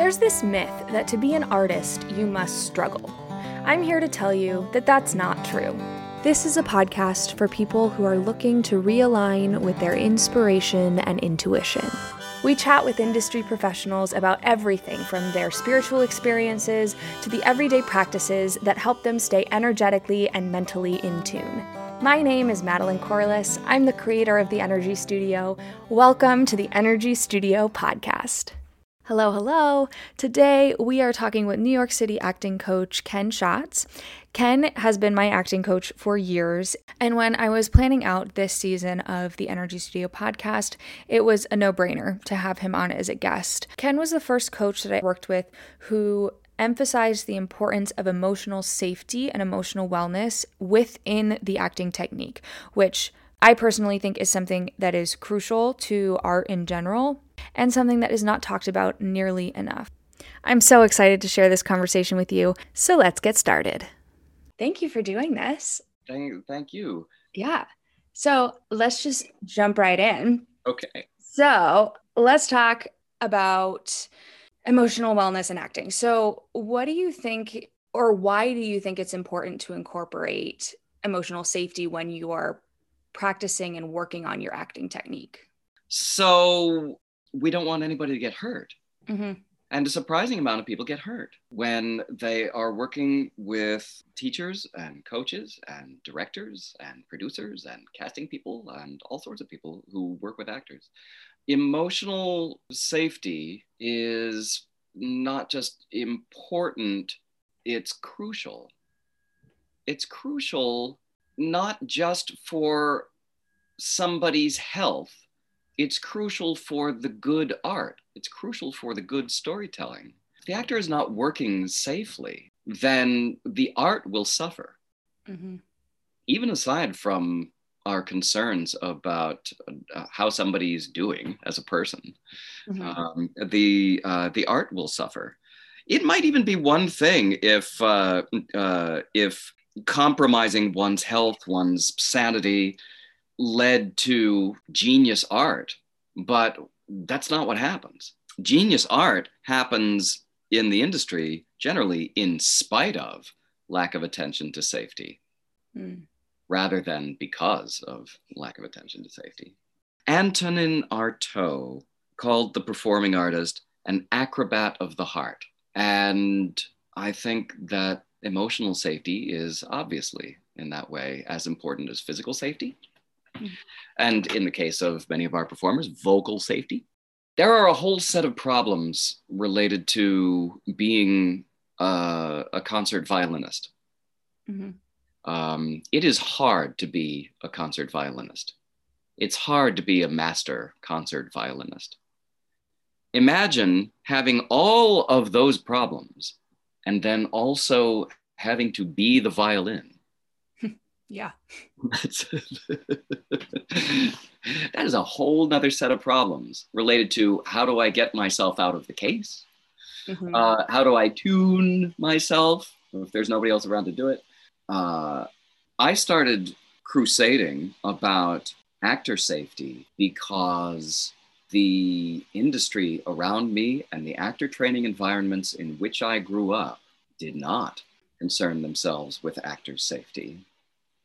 There's this myth that to be an artist, you must struggle. I'm here to tell you that that's not true. This is a podcast for people who are looking to realign with their inspiration and intuition. We chat with industry professionals about everything from their spiritual experiences to the everyday practices that help them stay energetically and mentally in tune. My name is Madeleine Corliss. I'm the creator of the Energy Studio. Welcome to the Energy Studio podcast. Hello, hello. Today we are talking with New York City acting coach Ken Schatz. Ken has been my acting coach for years, and when I was planning out this season of the Energy Studio podcast, it was a no brainer to have him on as a guest. Ken was the first coach that I worked with who emphasized the importance of emotional safety and emotional wellness within the acting technique, which I personally think is something that is crucial to art in general and something that is not talked about nearly enough. I'm so excited to share this conversation with you, so let's get started. Thank you for doing this. Thank, thank you. Yeah. So let's just jump right in. Okay. So let's talk about emotional wellness and acting. So, what do you think, or why do you think it's important to incorporate emotional safety when you are practicing and working on your acting technique? So, we don't want anybody to get hurt. Mm-hmm. And a surprising amount of people get hurt when they are working with teachers and coaches and directors and producers and casting people and all sorts of people who work with actors. Emotional safety is not just important, it's crucial. It's crucial not just for somebody's health, it's crucial for the good art. It's crucial for the good storytelling. If the actor is not working safely, then the art will suffer. Mm-hmm. Even aside from our concerns about uh, how somebody is doing as a person, Mm-hmm. um, the uh, the art will suffer. It might even be one thing if uh, uh, if compromising one's health, one's sanity, led to genius art, but that's not what happens. Genius art happens in the industry generally in spite of lack of attention to safety Mm. rather than because of lack of attention to safety. Antonin Artaud called the performing artist an acrobat of the heart. And I think that emotional safety is obviously in that way as important as physical safety. Mm. And in the case of many of our performers, vocal safety. There are a whole set of problems related to being uh, a concert violinist. Mhm. Um, it is hard to be a concert violinist. It's hard to be a master concert violinist. Imagine having all of those problems and then also having to be the violin. Yeah. That is a whole nother set of problems related to how do I get myself out of the case? Mhm. Uh, how do I tune myself if there's nobody else around to do it? Uh, I started crusading about actor safety because the industry around me and the actor training environments in which I grew up did not concern themselves with actor safety.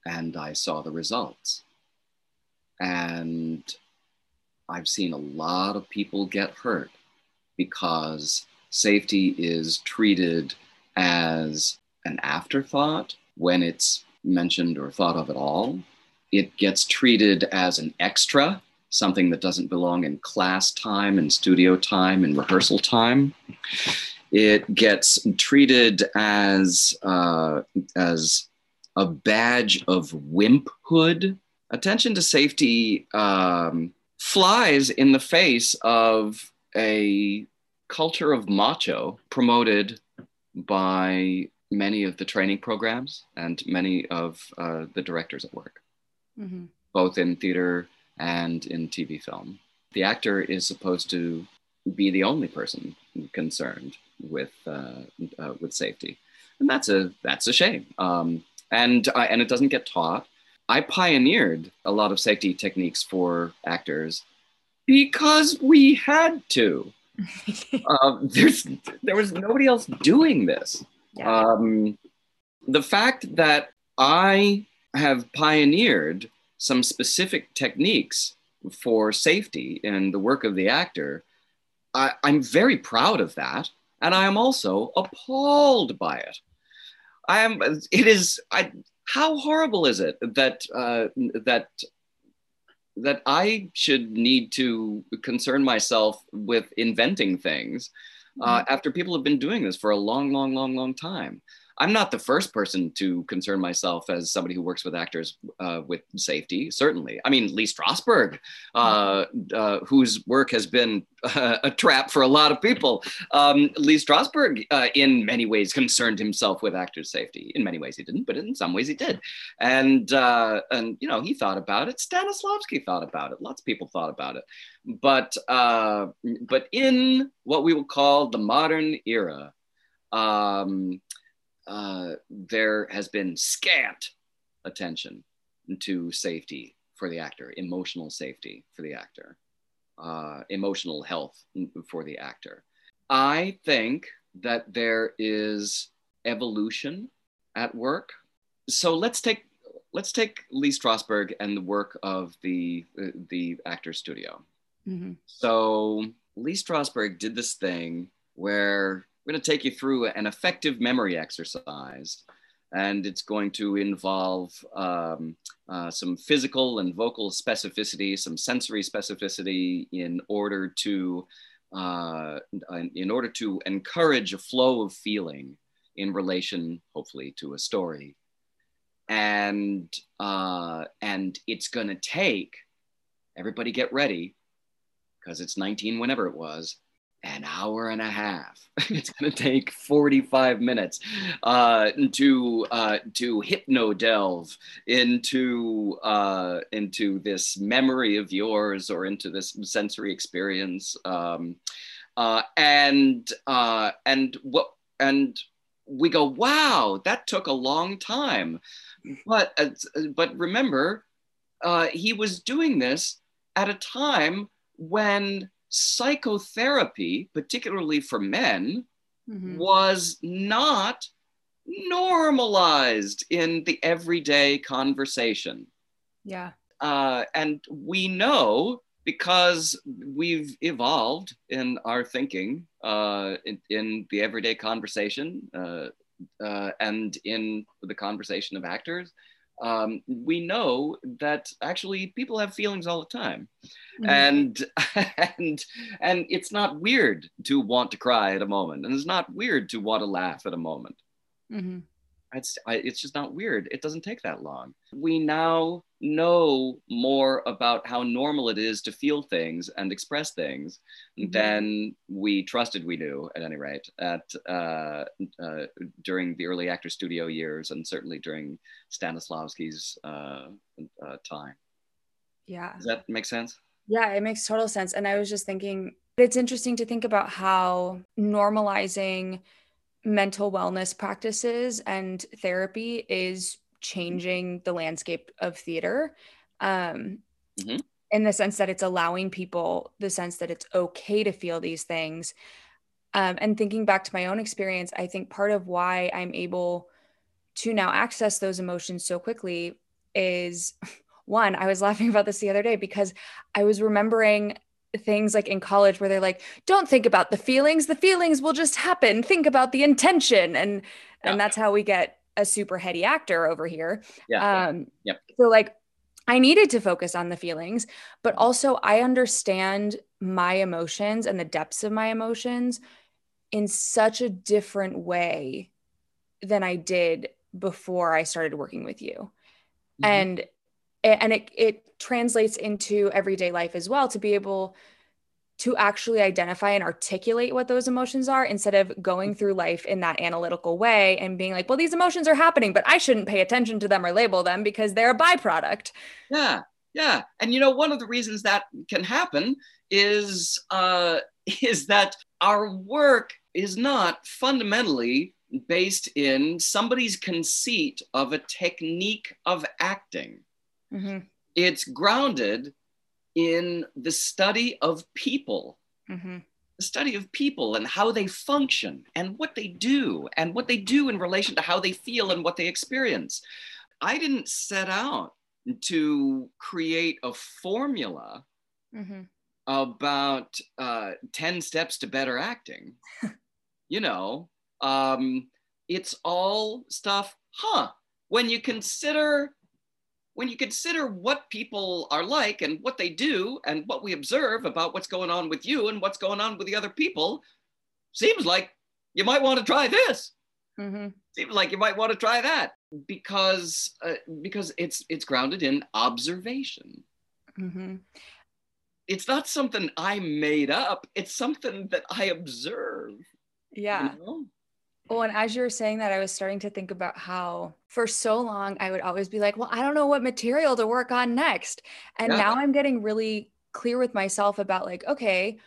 And I saw the results. And I've seen a lot of people get hurt because safety is treated as an afterthought when it's mentioned or thought of at all. It gets treated as an extra, something that doesn't belong in class time and studio time and rehearsal time. It gets treated as, uh, as a badge of wimphood. Attention to safety um, flies in the face of a culture of macho promoted by many of the training programs and many of uh, the directors at work, Mhm. both in theater and in TV film. The actor is supposed to be the only person concerned with uh, uh, with safety, and that's a that's a shame. Um, and I, and it doesn't get taught. I pioneered a lot of safety techniques for actors because we had to. uh, there's there was nobody else doing this. Yeah. Um, the fact that I have pioneered some specific techniques for safety in the work of the actor, I, I'm very proud of that, and I am also appalled by it. I am. It is. I. How horrible is it that uh, that that I should need to concern myself with inventing things uh, after people have been doing this for a long, long, long, long time. I'm not the first person to concern myself as somebody who works with actors uh, with safety, certainly. I mean, Lee Strasberg, uh, uh, whose work has been uh, a trap for a lot of people. Um, Lee Strasberg, uh, in many ways, concerned himself with actors' safety. In many ways, he didn't, but in some ways, he did. And, uh, and you know, he thought about it. Stanislavski thought about it. Lots of people thought about it. But, but in what we will call the modern era, um, uh, there has been scant attention to safety for the actor, emotional safety for the actor, uh, emotional health for the actor. I think that there is evolution at work. So let's take let's take Lee Strasberg and the work of the uh, the actor studio. Mm-hmm. So Lee Strasberg did this thing where we're going to take you through an affective memory exercise. And it's going to involve um, uh, some physical and vocal specificity, some sensory specificity in order to uh, in order to encourage a flow of feeling in relation, hopefully, to a story. And uh, and it's going to take everybody get ready because it's 19 whenever it was an hour and a half. it's going to take 45 minutes uh, to uh, to hypno delve into uh, into this memory of yours or into this sensory experience. Um, uh, and uh, and what and we go, wow, that took a long time. But uh, but remember, he was doing this at a time when psychotherapy, particularly for men, mm-hmm. was not normalized in the everyday conversation. Yeah. Uh, and we know because we've evolved in our thinking uh, in, in, the everyday conversation uh, uh and in the conversation of actors um, we know that actually people have feelings all the time. Mm-hmm. and and and it's not weird to want to cry at a moment and it's not weird to want to laugh at a moment. Mm-hmm it's it's just not weird. It doesn't take that long. We now know more about how normal it is to feel things and express things mm-hmm. than we trusted we knew at any rate at uh, uh, during the early actor studio years and certainly during stanislavski's uh, uh, time. Yeah. Does that make sense? Yeah it makes total sense. And i was just thinking it's interesting to think about how normalizing mental wellness practices and therapy is changing the landscape of theater um, mm-hmm. in the sense that it's allowing people the sense that it's okay to feel these things um, and thinking back to my own experience i think part of why i'm able to now access those emotions so quickly is one i was laughing about this the other day because i was remembering things like in college where they're like don't think about the feelings. The feelings will just happen. Think about the intention. And yeah. and that's how we get a super heady actor over here. Yeah. Um yep. so like i needed to focus on the feelings but also i understand my emotions and the depths of my emotions in such a different way than i did before i started working with you. Mm-hmm. and and it it translates into everyday life as well to be able to actually identify and articulate what those emotions are instead of going through life in that analytical way and being like, well, these emotions are happening, but I shouldn't pay attention to them or label them because they're a byproduct. Yeah, yeah. And you know, one of the reasons that can happen is uh, is that our work is not fundamentally based in somebody's conceit of a technique of acting. Mm-hmm. It's grounded in the study of people. Mm-hmm. the study of people and how they function and what they do and what they do in relation to how they feel and what they experience. I didn't set out to create a formula mm-hmm. about uh, 10 steps to better acting. you know, um, it's all stuff, huh? When you consider when you consider what people are like and what they do and what we observe about what's going on with you and what's going on with the other people, seems like you might want to try this. Mm-hmm. Seems like you might want to try that because uh, because it's it's grounded in observation. Mm-hmm. It's not something I made up. It's something that I observe. Yeah. You know? Well, and as you were saying that, I was starting to think about how for so long I would always be like, well, I don't know what material to work on next. And yeah. now I'm getting really clear with myself about like, okay,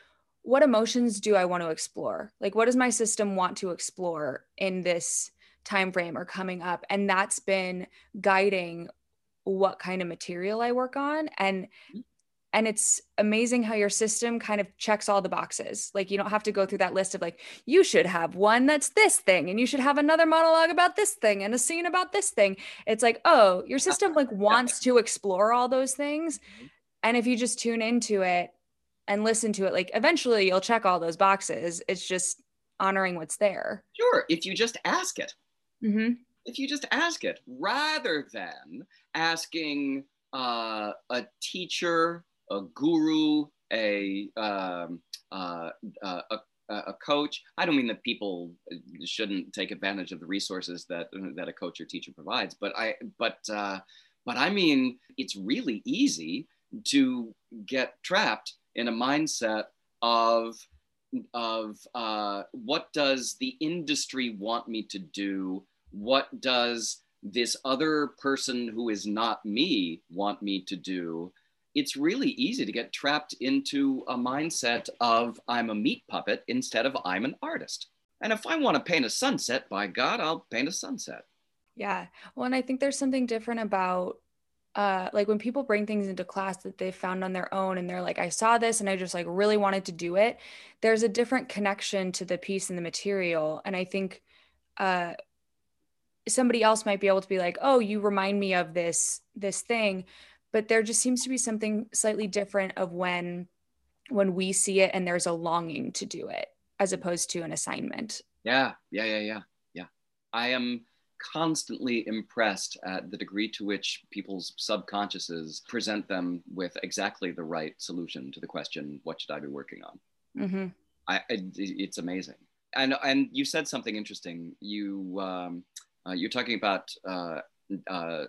what emotions do I want to explore? Like what does my system want to explore in this time frame or coming up? And that's been guiding what kind of material I work on. And mm-hmm and it's amazing how your system kind of checks all the boxes. Like you don't have to go through that list of like you should have one that's this thing and you should have another monologue about this thing and a scene about this thing. It's like oh your system like wants to explore all those things. Mm-hmm. and if you just tune into it and listen to it like eventually you'll check all those boxes. It's just honoring what's there. Sure if you just ask it. Mm-hmm. if you just ask it rather than asking uh, a teacher a guru, a, um, uh, uh, a a coach. I don't mean that people shouldn't take advantage of the resources that that a coach or teacher provides, but I but uh, but I mean it's really easy to get trapped in a mindset of of uh, what does the industry want me to do? What does this other person who is not me want me to do? It's really easy to get trapped into a mindset of I'm a meat puppet instead of I'm an artist. And if I want to paint a sunset, by God, I'll paint a sunset. Yeah. Well, and I think there's something different about uh, like when people bring things into class that they found on their own and they're like, I saw this and I just like really wanted to do it. There's a different connection to the piece and the material. And I think uh, somebody else might be able to be like, oh, you remind me of this, this thing but there just seems to be something slightly different of when when we see it and there's a longing to do it as opposed to an assignment. Yeah yeah yeah yeah yeah. I am constantly impressed at the degree to which people's subconsciouses present them with exactly the right solution to the question what should i be working on? Mm-hmm. I, it's amazing. And and you said something interesting. You um, uh, you're talking about uh, uh,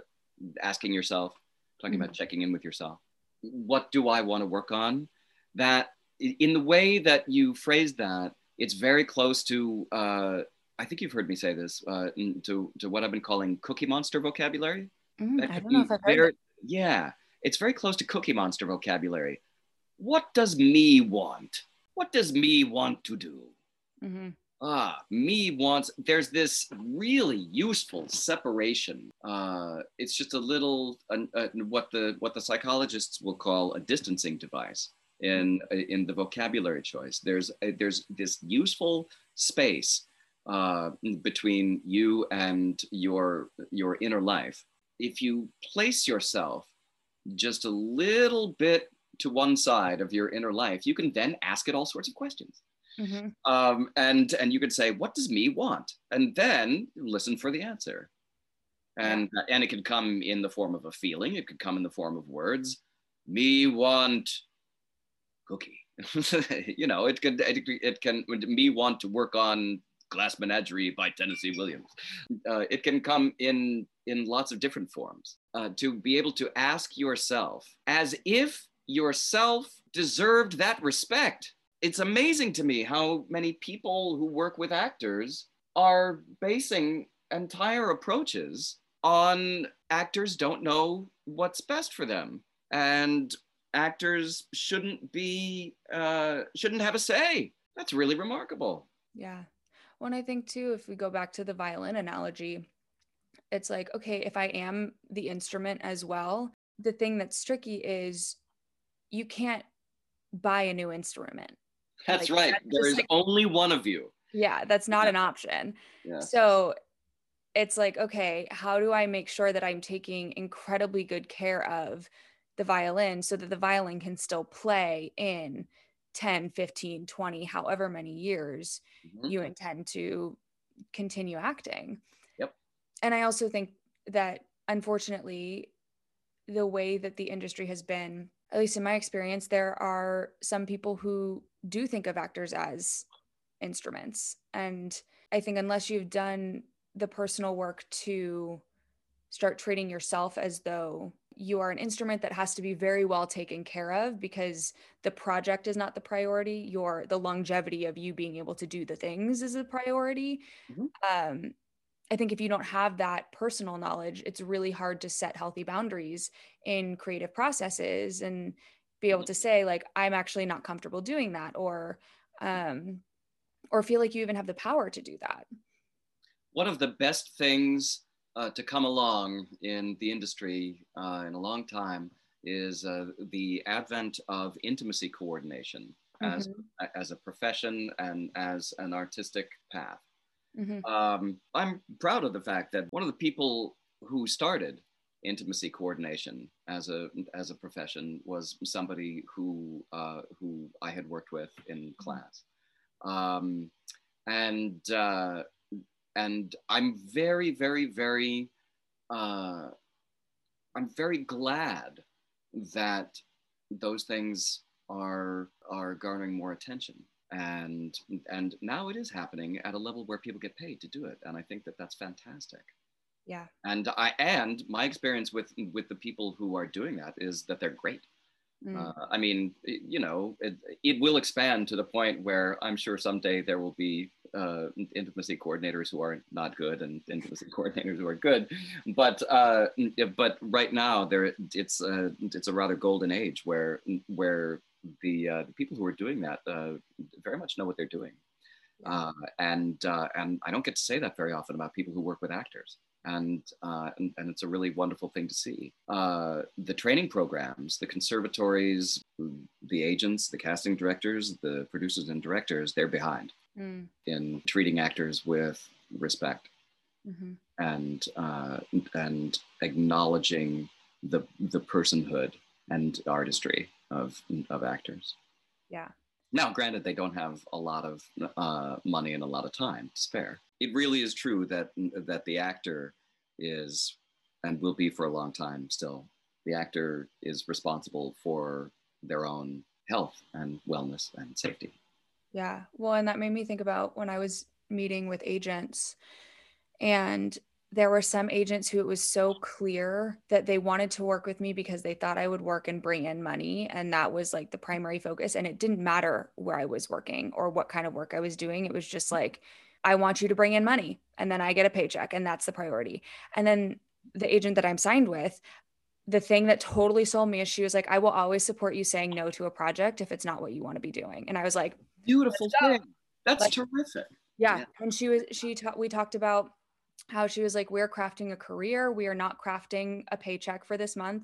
asking yourself talking about checking in with yourself. What do I want to work on? That in the way that you phrased that, it's very close to. Uh, I think you've heard me say this uh, to to what I've been calling Cookie Monster vocabulary. Mm, I don't know if I've heard Yeah, it's very close to Cookie Monster vocabulary. What does me want? What does me want to do? Mm-hmm ah, me wants, there's this really useful separation. Uh, it's just a little, uh, uh, what, the, what the psychologists will call a distancing device in, in the vocabulary choice. There's, uh, there's this useful space uh, between you and your, your inner life. If you place yourself just a little bit to one side of your inner life, you can then ask it all sorts of questions. Mm-hmm. Um, and and you could say, what does me want? And then listen for the answer. And yeah. and it could come in the form of a feeling. It could come in the form of words. Me want cookie. you know, it could it, it can me want to work on Glass Menagerie by Tennessee Williams. Uh, it can come in in lots of different forms. Uh, to be able to ask yourself as if yourself deserved that respect it's amazing to me how many people who work with actors are basing entire approaches on actors don't know what's best for them. And actors shouldn't be uh, shouldn't have a say. That's really remarkable. Yeah. Well i think too if we go back to the violin analogy it's like okay if i am the instrument as well the thing that's tricky is you can't buy a new instrument That's Like, right. that's There is like- only one of you. Yeah, that's not an option. Yeah. So it's like, okay, how do I make sure that I'm taking incredibly good care of the violin so that the violin can still play in 10, 15, 20, however many years Mhm. you intend to continue acting? Yep. And I also think that unfortunately, the way that the industry has been, at least in my experience, there are some people who do think of actors as instruments. And I think unless you've done the personal work to start treating yourself as though you are an instrument that has to be very well taken care of because the project is not the priority your the longevity of you being able to do the things is a priority Mhm. um, i think if you don't have that personal knowledge it's really hard to set healthy boundaries in creative processes and be able to say like i'm actually not comfortable doing that or um, or feel like you even have the power to do that. One of the best things uh, to come along in the industry uh, in a long time is uh, the advent of intimacy coordination as, as a profession and as an artistic path. Mhm. Um, I'm proud of the fact that one of the people who started intimacy coordination as a as a profession was somebody who uh, who I had worked with in class, um, and uh, and I'm very very very uh, I'm very glad that those things are are garnering more attention and and now it is happening at a level where people get paid to do it and i think that that's fantastic. Yeah. And i and my experience with with the people who are doing that is that they're great. Mm. uh, i mean it, you know it, it will expand to the point where i'm sure someday there will be uh, intimacy coordinators who are not good and intimacy coordinators who are good. But uh, but right now there it's a it's a rather golden age where where the uh, the people who are doing that uh, very much know what they're doing uh, and uh, and I don't get to say that very often about people who work with actors, and uh, and, and it's a really wonderful thing to see. Uh, the training programs, the conservatories, the agents, the casting directors, the producers and directors, they're behind Mm. in treating actors with respect Mhm. and uh, and acknowledging the the personhood and artistry of of actors. yeah Now, granted, they don't have a lot of uh, money and a lot of time to spare. It really is true that that the actor is and will be for a long time still. The actor is responsible for their own health and wellness and safety. Yeah. Well, and that made me think about when I was meeting with agents, and there were some agents who it was so clear that they wanted to work with me because they thought I would work and bring in money. And that was like the primary focus. And it didn't matter where I was working or what kind of work I was doing. It was just like, I want you to bring in money and then I get a paycheck. And that's the priority. And then the agent that I'm signed with, the thing that totally sold me is she was like, I will always support you saying no to a project if it's not what you want to be doing. And I was like, Beautiful thing. That's Like- terrific. yeah. Yeah. And she was, she, ta- we talked about how she was like, we're crafting a career. We are not crafting a paycheck for this month.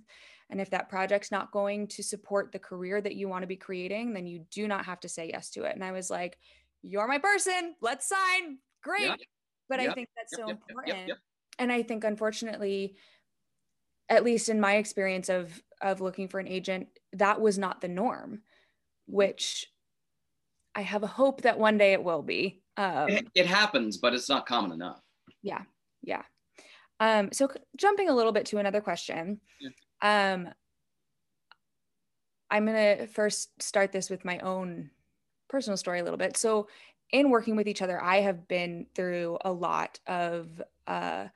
And if that project's not going to support the career that you want to be creating, then you do not have to say yes to it. And I was like, you're my person. Let's sign. Great. Yeah. But I think that's so yep, important. And I think unfortunately, at least in my experience of of looking for an agent, that was not the norm, which I have a hope that one day it will be. Um, It, it happens, but it's not common enough. yeah. Um, so jumping a little bit to another question. Yeah. Um, I'm going to first start this with my own personal story a little bit. So in working with each other, I have been through a lot of uh,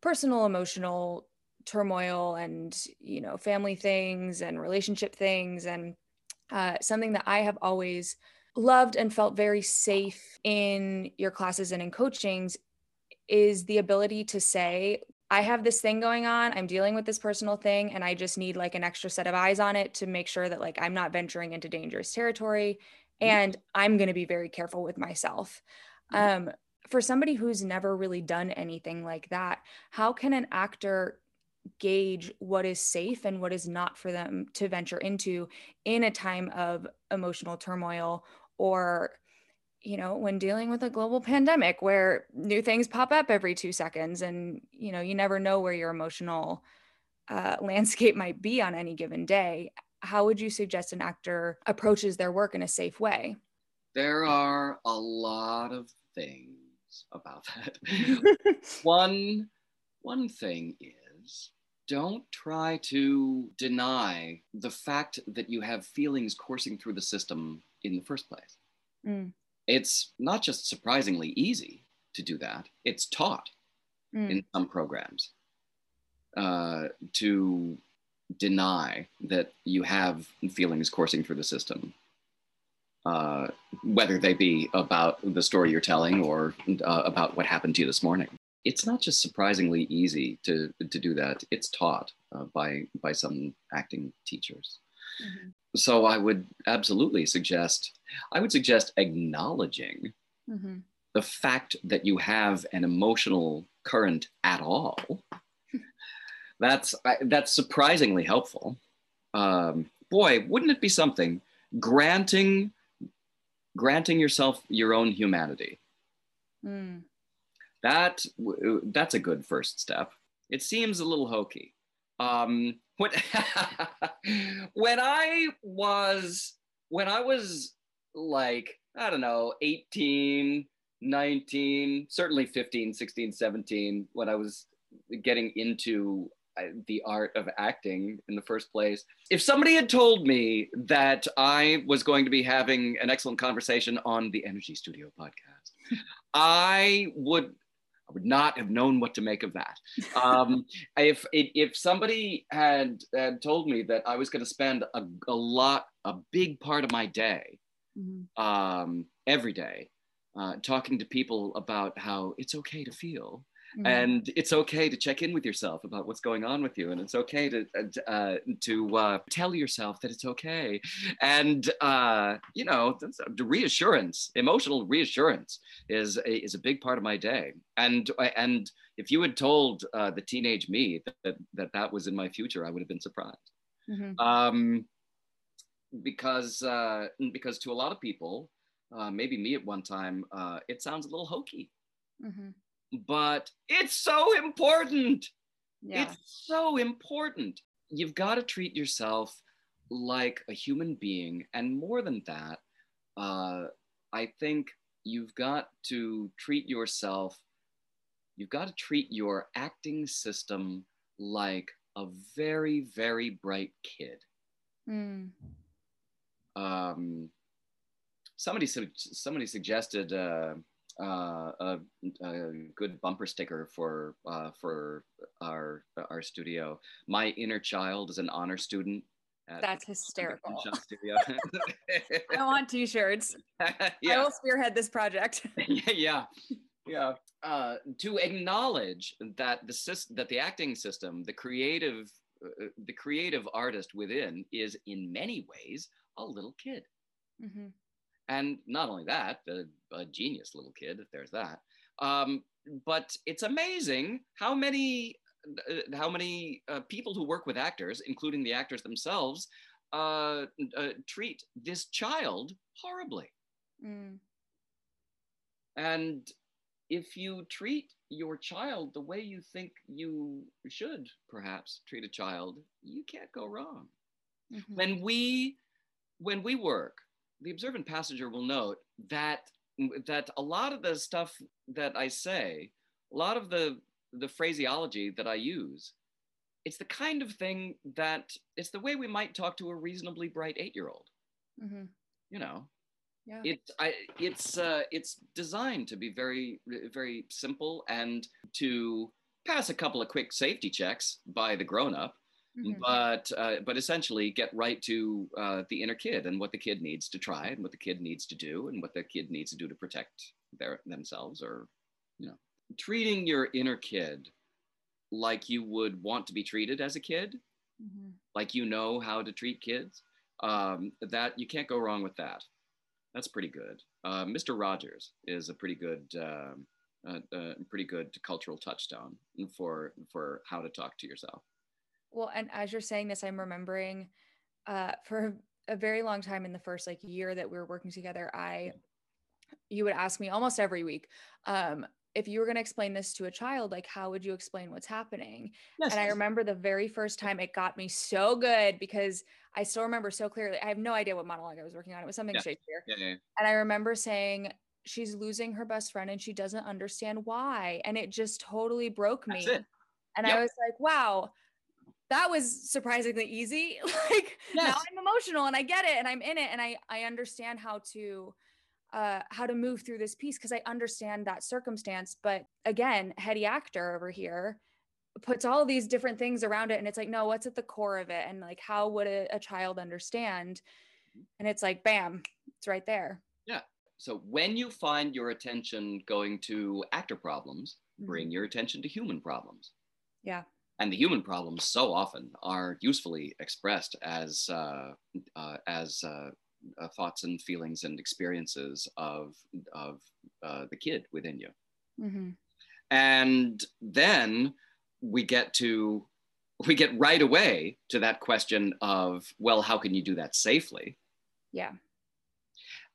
personal, emotional turmoil and, you know, family things and relationship things. And uh, something that I have always loved and felt very safe in your classes and in coachings is the ability to say, I have this thing going on. I'm dealing with this personal thing, and I just need like an extra set of eyes on it to make sure that like I'm not venturing into dangerous territory. Mhm. And I'm going to be very careful with myself. Um, for somebody who's never really done anything like that, how can an actor gauge what is safe and what is not for them to venture into in a time of emotional turmoil or you know when dealing with a global pandemic where new things pop up every two seconds and you know you never know where your emotional uh, landscape might be on any given day how would you suggest an actor approaches their work in a safe way there are a lot of things about that one one thing is don't try to deny the fact that you have feelings coursing through the system in the first place. Mm. It's not just surprisingly easy to do that, it's taught mm. in some programs uh, to deny that you have feelings coursing through the system. Uh, whether they be about the story you're telling or uh, about what happened to you this morning it's not just surprisingly easy to to do that. It's taught uh, by by some acting teachers. Mm-hmm. So I would absolutely suggest I would suggest acknowledging mm-hmm. the fact that you have an emotional current at all. that's that's surprisingly helpful. Um, boy, wouldn't it be something granting granting yourself your own humanity? Mm that that's a good first step. It seems a little hokey. Um, when, when I was when I was like I don't know 18, 19, certainly 15, 16, 17 when I was getting into uh, the art of acting in the first place. If somebody had told me that I was going to be having an excellent conversation on the Energy Studio podcast, I would I would not have known what to make of that. Um, if if somebody had, had told me that I was going to spend a, a lot, a big part of my day, mm-hmm. um, every day, uh, talking to people about how it's okay to feel, Mm-hmm. And it's okay to check in with yourself about what's going on with you, and it's okay to uh, uh to uh, tell yourself that it's okay, and uh, you know, the reassurance, emotional reassurance, is a, is a big part of my day. And and if you had told uh, the teenage me that, that, that that was in my future, I would have been surprised. Mm-hmm. Um, because uh, because to a lot of people, uh, maybe me at one time, uh, it sounds a little hokey. Mm-hmm but it's so important. Yeah. It's so important. You've got to treat yourself like a human being. And more than that, uh, I think you've got to treat yourself, you've got to treat your acting system like a very, very bright kid. Mm. Um, somebody, somebody suggested, uh, uh, a, a, good bumper sticker for uh, for our our studio. My inner child is an honor student. That's hysterical. I want T-shirts. yeah. I will spearhead this project. yeah, yeah. Uh, to acknowledge that the system, that the acting system, the creative, uh, the creative artist within, is in many ways a little kid. Mm-hmm. And not only that, a, a genius little kid, if there's that. Um, but it's amazing how many uh, how many uh, people who work with actors, including the actors themselves, uh, uh treat this child horribly. Mm. And if you treat your child the way you think you should perhaps treat a child, you can't go wrong. Mm-hmm. When we when we work the observant passenger will note that that a lot of the stuff that I say, a lot of the the phraseology that I use, it's the kind of thing that it's the way we might talk to a reasonably bright eight year old. Mm-hmm. You know, yeah. It's I it's uh, it's designed to be very very simple and to pass a couple of quick safety checks by the grown up Mm-hmm. But uh, but essentially get right to uh, the inner kid and what the kid needs to try and what the kid needs to do and what the kid needs to do to protect their themselves or you know treating your inner kid like you would want to be treated as a kid, mm-hmm. like you know how to treat kids. Um, that you can't go wrong with that. That's pretty good. Uh, Mr. Rogers is a pretty good. Um, uh, uh, pretty good cultural touchstone for for how to talk to yourself. Well, and as you're saying this, I'm remembering uh, for a very long time in the first like year that we were working together, I you would ask me almost every week, um, if you were going to explain this to a child, like how would you explain what's happening? Yes. And I remember the very first time it got me so good because I still remember so clearly. I have no idea what monologue I was working on. It was something yeah. Shakespeare. Yeah, yeah. And I remember saying, she's losing her best friend and she doesn't understand why. And it just totally broke me. And yep. I was like, wow, that was surprisingly easy. like yes. now I'm emotional and I get it and I'm in it and I I understand how to uh, how to move through this piece because I understand that circumstance. But again, heady actor over here puts all these different things around it. And it's like, no, what's at the core of it? And like, how would a, a child understand? And it's like, bam, it's right there. Yeah. So when you find your attention going to actor problems, mm-hmm. bring your attention to human problems. Yeah. And the human problems so often are usefully expressed as uh, uh, as uh, uh, thoughts and feelings and experiences of of uh, the kid within you. Mm-hmm. and then we get to we get right away to that question of well how can you do that safely? Yeah.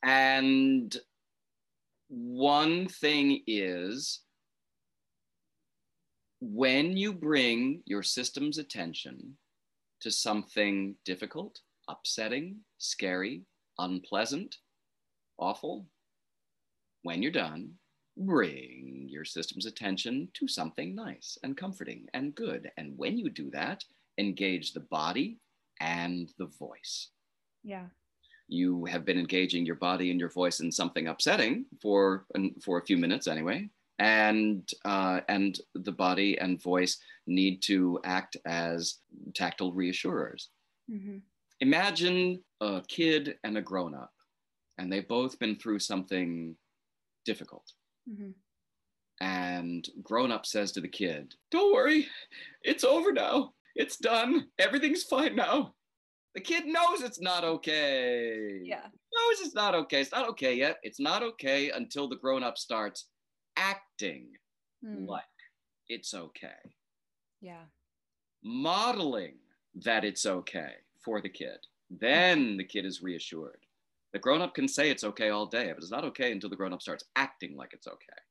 And one thing is when you bring your system's attention to something difficult, upsetting, scary, unpleasant, awful, when you're done, bring your system's attention to something nice and comforting and good. And when you do that, engage the body and the voice. Yeah. You have been engaging your body and your voice in something upsetting for for a few minutes anyway, and uh, and the body and voice need to act as tactile reassurers. Mm-hmm. Imagine a kid and a grown up, and they've both been through something difficult. Mm-hmm. And grown up says to the kid, Don't worry, it's over now. It's done. Everything's fine now. The kid knows it's not okay. Yeah. Knows it's not okay. It's not okay yet. It's not okay until the grown up starts acting mm. like it's okay. Yeah. Modeling that it's okay for the kid. Then the kid is reassured. The grown up can say it's okay all day, but it's not okay until the grown up starts acting like it's okay.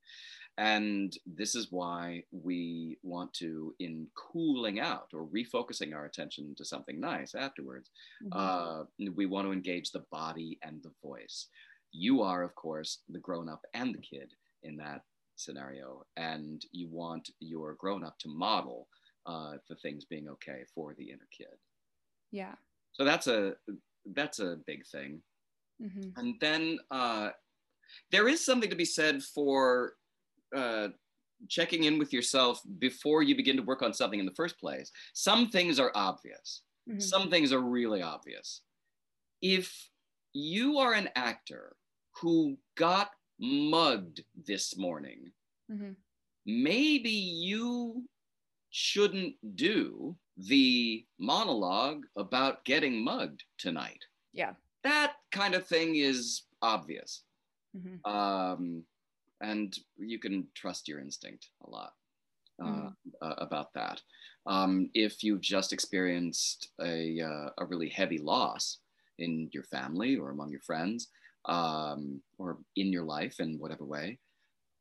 And this is why we want to, in cooling out or refocusing our attention to something nice afterwards, mm-hmm. uh, we want to engage the body and the voice. You are, of course, the grown up and the kid in that scenario, and you want your grown up to model uh, the things being okay for the inner kid. Yeah. So that's a that's a big thing. Mm-hmm. And then uh, there is something to be said for uh, checking in with yourself before you begin to work on something in the first place. Some things are obvious. Mm-hmm. Some things are really obvious. If you are an actor who got mugged this morning, mm-hmm. maybe you shouldn't do the monologue about getting mugged tonight. Yeah. That kind of thing is obvious. Mm-hmm. Um, and you can trust your instinct a lot uh, mm-hmm. uh, about that. Um, if you've just experienced a, uh, a really heavy loss in your family or among your friends um, or in your life in whatever way,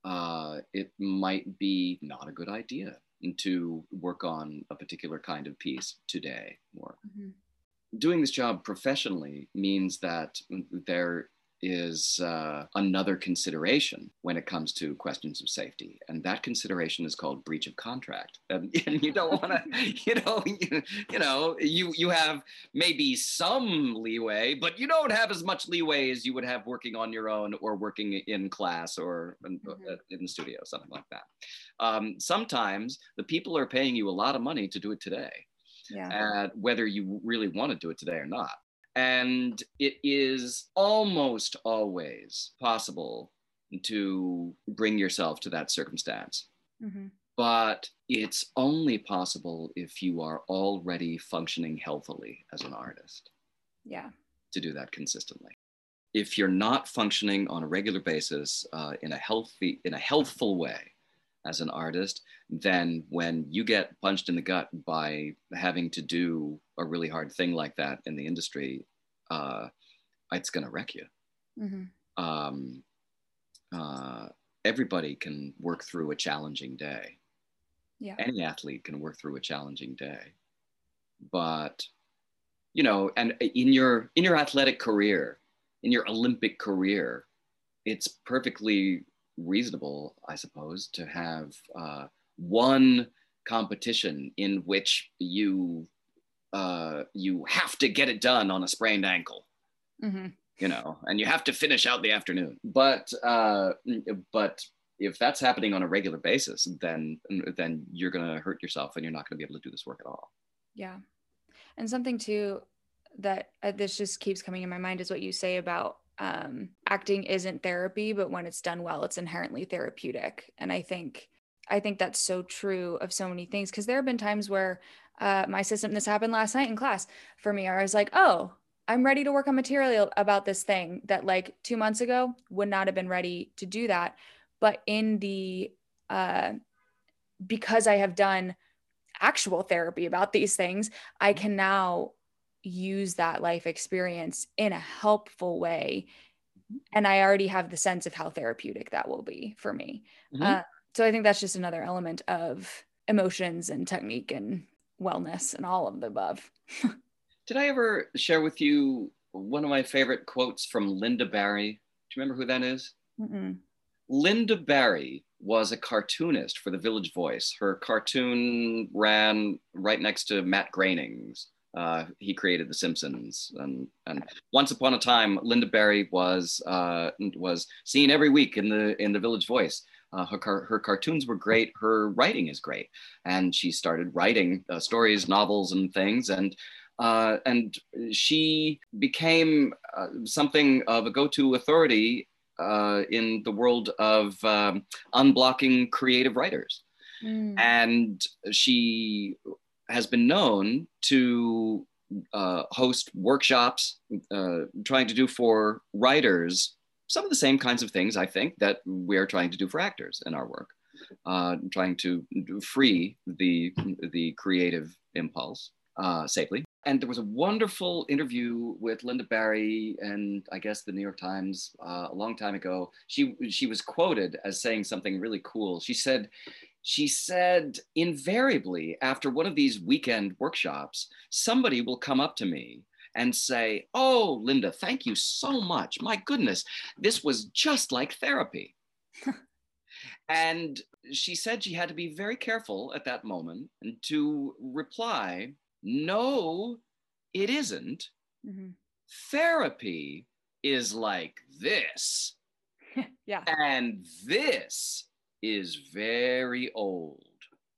uh, it might be not a good idea to work on a particular kind of piece today or mm-hmm. doing this job professionally means that there is uh, another consideration when it comes to questions of safety and that consideration is called breach of contract and, and you don't want to you know you, you, know you you have maybe some leeway but you don't have as much leeway as you would have working on your own or working in class or in, mm-hmm. Uh, in the studio something like that um, sometimes the people are paying you a lot of money to do it today yeah. whether you really want to do it today or not and it is almost always possible to bring yourself to that circumstance. Mm-hmm. But it's only possible if you are already functioning healthily as an artist. Yeah. To do that consistently. If you're not functioning on a regular basis uh, in a healthy, in a healthful way as an artist, then when you get punched in the gut by having to do a really hard thing like that in the industry, uh, it's going to wreck you. Mm-hmm. Um, uh, everybody can work through a challenging day. Yeah. Any athlete can work through a challenging day, but you know, and in your in your athletic career, in your Olympic career, it's perfectly reasonable, I suppose, to have uh, one competition in which you uh, you have to get it done on a sprained ankle. Mm-hmm. You know, and you have to finish out the afternoon. But uh, but if that's happening on a regular basis, then then you're gonna hurt yourself and you're not gonna be able to do this work at all. Yeah, and something too that uh, this just keeps coming in my mind is what you say about um, acting isn't therapy, but when it's done well, it's inherently therapeutic. And I think I think that's so true of so many things because there have been times where uh, my system this happened last night in class for me. I was like, oh, I'm ready to work on material about this thing that like two months ago would not have been ready to do that. But in the uh, because I have done actual therapy about these things, I can now use that life experience in a helpful way and i already have the sense of how therapeutic that will be for me Mhm. uh, so i think that's just another element of emotions and technique and wellness and all of the above Did I ever share with you one of my favorite quotes from Lynda Barry? Do you remember who that is? Lynda Barry was a cartoonist for the Village Voice. Her cartoon ran right next to Matt Groening's. Uh, he created The Simpsons, and and once upon a time, Lynda Barry was uh, was seen every week in the in the Village Voice. Uh, her car- her cartoons were great. Her writing is great, and she started writing uh, stories, novels, and things. And uh, and she became uh, something of a go-to authority uh, in the world of um, unblocking creative writers. Mm. And she has been known to uh, host workshops, uh, trying to do for writers some of the same kinds of things I think that we are trying to do for actors in our work, uh, trying to free the the creative impulse uh, safely. And there was a wonderful interview with Lynda Barry and I guess the New York Times uh, a long time ago. She she was quoted as saying something really cool. She said, she said invariably after one of these weekend workshops, somebody will come up to me and say, "Oh, Lynda, thank you so much. My goodness, this was just like therapy." and she said she had to be very careful at that moment and to reply, "No, it isn't. Mhm. Therapy is like this." yeah And this is very old.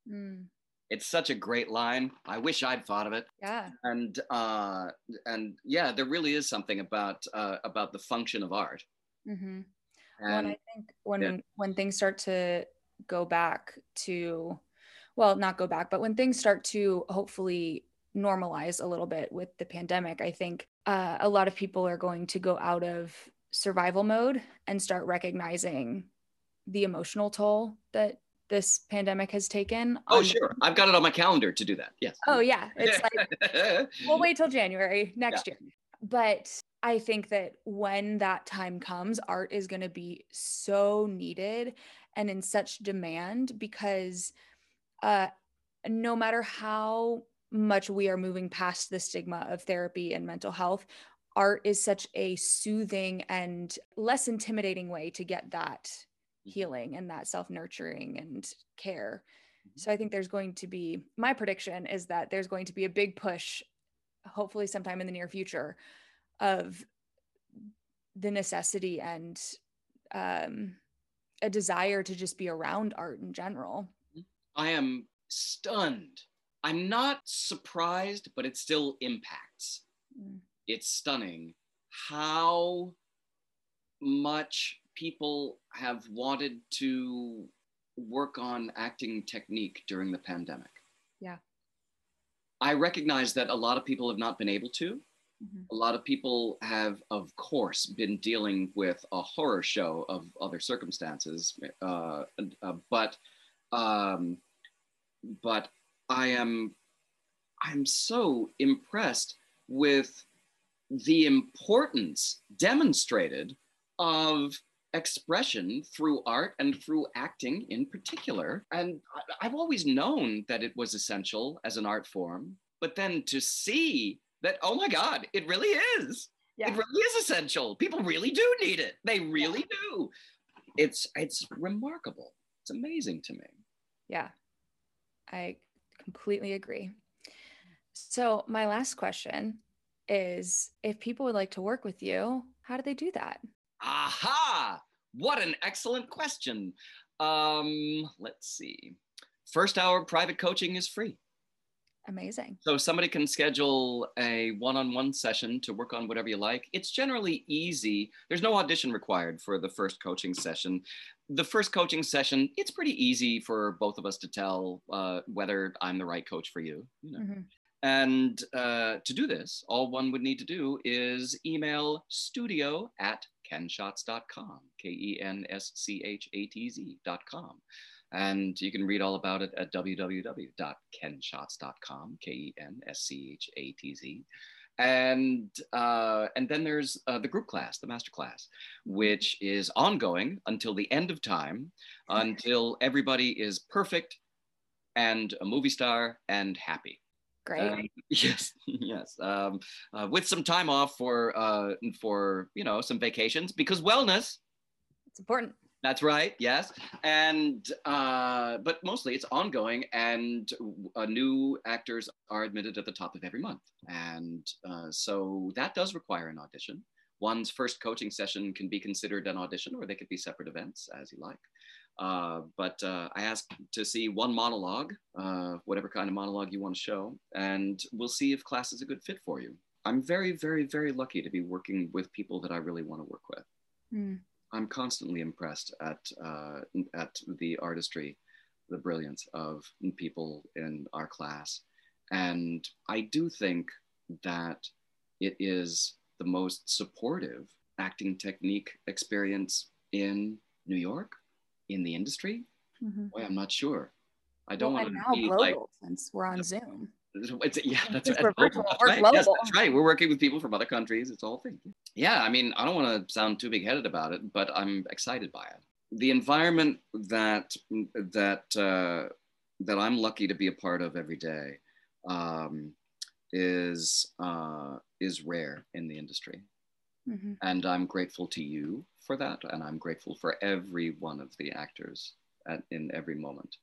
Mm. It's such a great line. I wish I'd thought of it. yeah And uh, and yeah, there really is something about uh, about the function of art. Mm-hmm. And And I think when yeah. when things start to go back to, well, not go back, but when things start to hopefully normalize a little bit with the pandemic, I think uh, a lot of people are going to go out of survival mode and start recognizing the emotional toll that this pandemic has taken. oh, on- sure, I've got it on my calendar to do that. Yes. Oh yeah, it's like we'll wait till January next year. But I think that when that time comes, art is going to be so needed and in such demand because uh, no matter how much we are moving past the stigma of therapy and mental health, art is such a soothing and less intimidating way to get that healing and that self nurturing and care. So I think there's going to be my prediction is that there's going to be a big push, hopefully sometime in the near future, of the necessity and um, a desire to just be around art in general. I am stunned. I'm not surprised, but it still impacts. Mm. It's stunning how much people have wanted to work on acting technique during the pandemic. Yeah. I recognize that a lot of people have not been able to. Mhm. A lot of people have, of course, been dealing with a horror show of other circumstances. Uh, uh, but, um, but I am, I'm so impressed with the importance demonstrated of expression through art and through acting in particular. And I've always known that it was essential as an art form, but then to see that, oh my God, it really is. Yeah. It really is essential. People really do need it. They really yeah. do. It's it's remarkable. It's amazing to me. Yeah. I completely agree. So, my last question is if people would like to work with you, how do they do that? Aha! What an excellent question. Um, let's see. First hour private coaching is free. Amazing. So somebody can schedule a one-on-one session to work on whatever you like. It's generally easy. There's no audition required for the first coaching session. The first coaching session, it's pretty easy for both of us to tell uh, whether I'm the right coach for you. you know? Mm-hmm. And uh, to do this, all one would need to do is email studio at kenschatz.com, K E N S C H A T Z.com. And you can read all about it at www.kenschatz.com, K E N S C H A T Z. And uh, and then there's uh, the group class, the master class, which is ongoing until the end of time, until everybody is perfect and a movie star and happy. Great. Um, yes, yes. Um, uh, with some time off for uh, for you know some vacations because wellness. It's important. That's right. Yes, and uh, but mostly it's ongoing, and uh, new actors are admitted at the top of every month, and uh, so that does require an audition. One's first coaching session can be considered an audition, or they could be separate events as you like. Uh, but uh, I ask to see one monologue, uh, whatever kind of monologue you want to show, and we'll see if class is a good fit for you. I'm very, very, very lucky to be working with people that I really want to work with. Mm. I'm constantly impressed at uh, at the artistry, the brilliance of people in our class, and I do think that it is the most supportive acting technique experience in New York in the industry? Mm-hmm. Boy, I'm not sure. I don't well, want to be global like, since we're on Zoom. It's, yeah, that's, right. We're virtual, that's, right. Yes, that's right. We're working with people from other countries. It's all thing. Yeah, I mean, I don't want to sound too big-headed about it, but I'm excited by it. The environment that that uh, that I'm lucky to be a part of every day um, is uh, is rare in the industry, mm-hmm. and I'm grateful to you for that, and I'm grateful for every one of the actors at, in every moment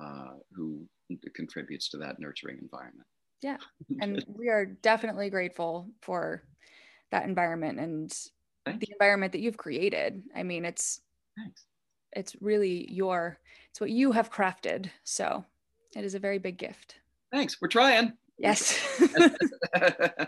uh, who contributes to that nurturing environment. Yeah, and we are definitely grateful for that environment and Thank the environment that you've created. I mean, it's Thanks. it's really your it's what you have crafted. So it is a very big gift. Thanks. We're trying. Yes.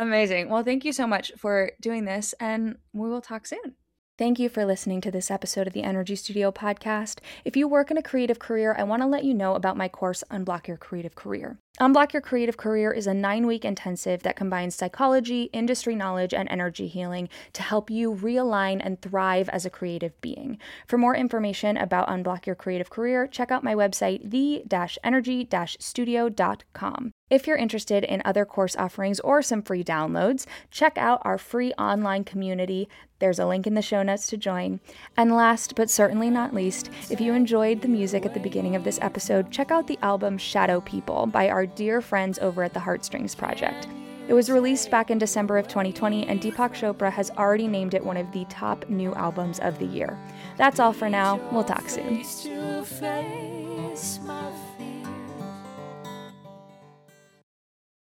Amazing. Well, thank you so much for doing this, and we will talk soon. Thank you for listening to this episode of the Energy Studio podcast. If you work in a creative career, I want to let you know about my course, Unblock Your Creative Career. Unblock Your Creative Career is a nine week intensive that combines psychology, industry knowledge, and energy healing to help you realign and thrive as a creative being. For more information about Unblock Your Creative Career, check out my website, the energy studio.com. If you're interested in other course offerings or some free downloads, check out our free online community. There's a link in the show notes to join. And last but certainly not least, if you enjoyed the music at the beginning of this episode, check out the album Shadow People by our dear friends over at the Heartstrings Project. It was released back in December of 2020, and Deepak Chopra has already named it one of the top new albums of the year. That's all for now. We'll talk soon.